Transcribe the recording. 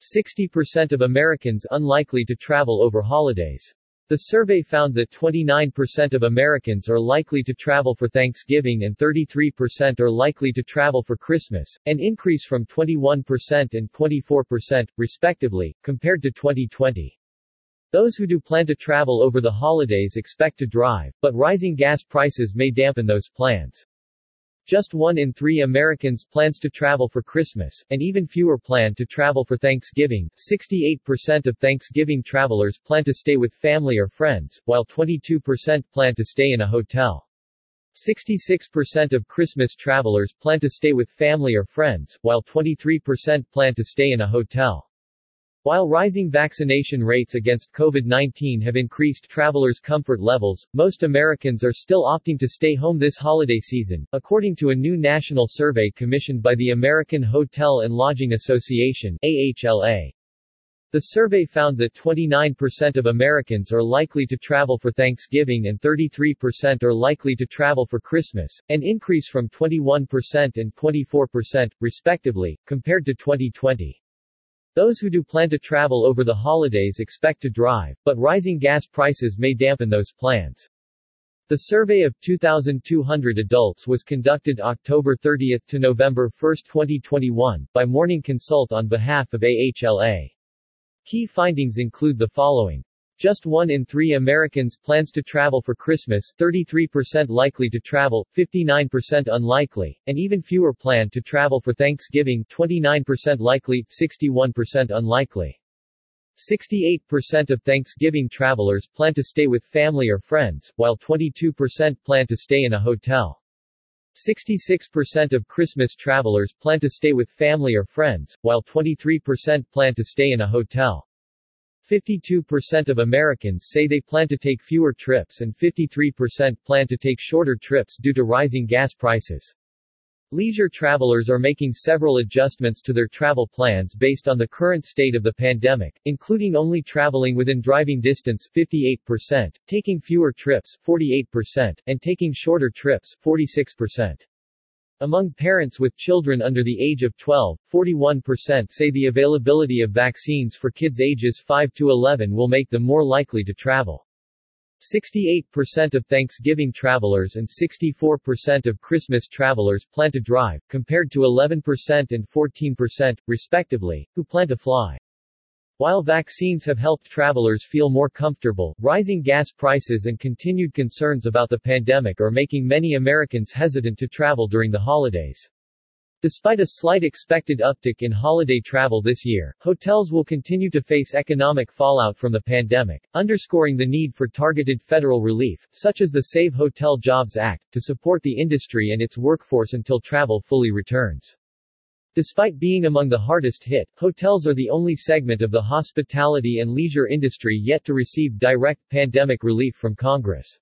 60% of Americans unlikely to travel over holidays. The survey found that 29% of Americans are likely to travel for Thanksgiving and 33% are likely to travel for Christmas, an increase from 21% and 24%, respectively, compared to 2020. Those who do plan to travel over the holidays expect to drive, but rising gas prices may dampen those plans. Just one in three Americans plans to travel for Christmas, and even fewer plan to travel for Thanksgiving. 68% of Thanksgiving travelers plan to stay with family or friends, while 22% plan to stay in a hotel. 66% of Christmas travelers plan to stay with family or friends, while 23% plan to stay in a hotel. While rising vaccination rates against COVID-19 have increased travelers' comfort levels, most Americans are still opting to stay home this holiday season, according to a new national survey commissioned by the American Hotel and Lodging Association AHLA. The survey found that 29% of Americans are likely to travel for Thanksgiving and 33% are likely to travel for Christmas, an increase from 21% and 24%, respectively, compared to 2020. Those who do plan to travel over the holidays expect to drive, but rising gas prices may dampen those plans. The survey of 2,200 adults was conducted October 30 to November 1, 2021, by Morning Consult on behalf of AHLA. Key findings include the following. Just one in three Americans plans to travel for Christmas, 33% likely to travel, 59% unlikely, and even fewer plan to travel for Thanksgiving, 29% likely, 61% unlikely. 68% of Thanksgiving travelers plan to stay with family or friends, while 22% plan to stay in a hotel. 66% of Christmas travelers plan to stay with family or friends, while 23% plan to stay in a hotel. 52% of Americans say they plan to take fewer trips and 53% plan to take shorter trips due to rising gas prices. Leisure travelers are making several adjustments to their travel plans based on the current state of the pandemic, including only traveling within driving distance 58%, taking fewer trips 48%, and taking shorter trips 46%. Among parents with children under the age of 12, 41% say the availability of vaccines for kids ages 5 to 11 will make them more likely to travel. 68% of Thanksgiving travelers and 64% of Christmas travelers plan to drive, compared to 11% and 14%, respectively, who plan to fly. While vaccines have helped travelers feel more comfortable, rising gas prices and continued concerns about the pandemic are making many Americans hesitant to travel during the holidays. Despite a slight expected uptick in holiday travel this year, hotels will continue to face economic fallout from the pandemic, underscoring the need for targeted federal relief, such as the Save Hotel Jobs Act, to support the industry and its workforce until travel fully returns. Despite being among the hardest hit, hotels are the only segment of the hospitality and leisure industry yet to receive direct pandemic relief from Congress.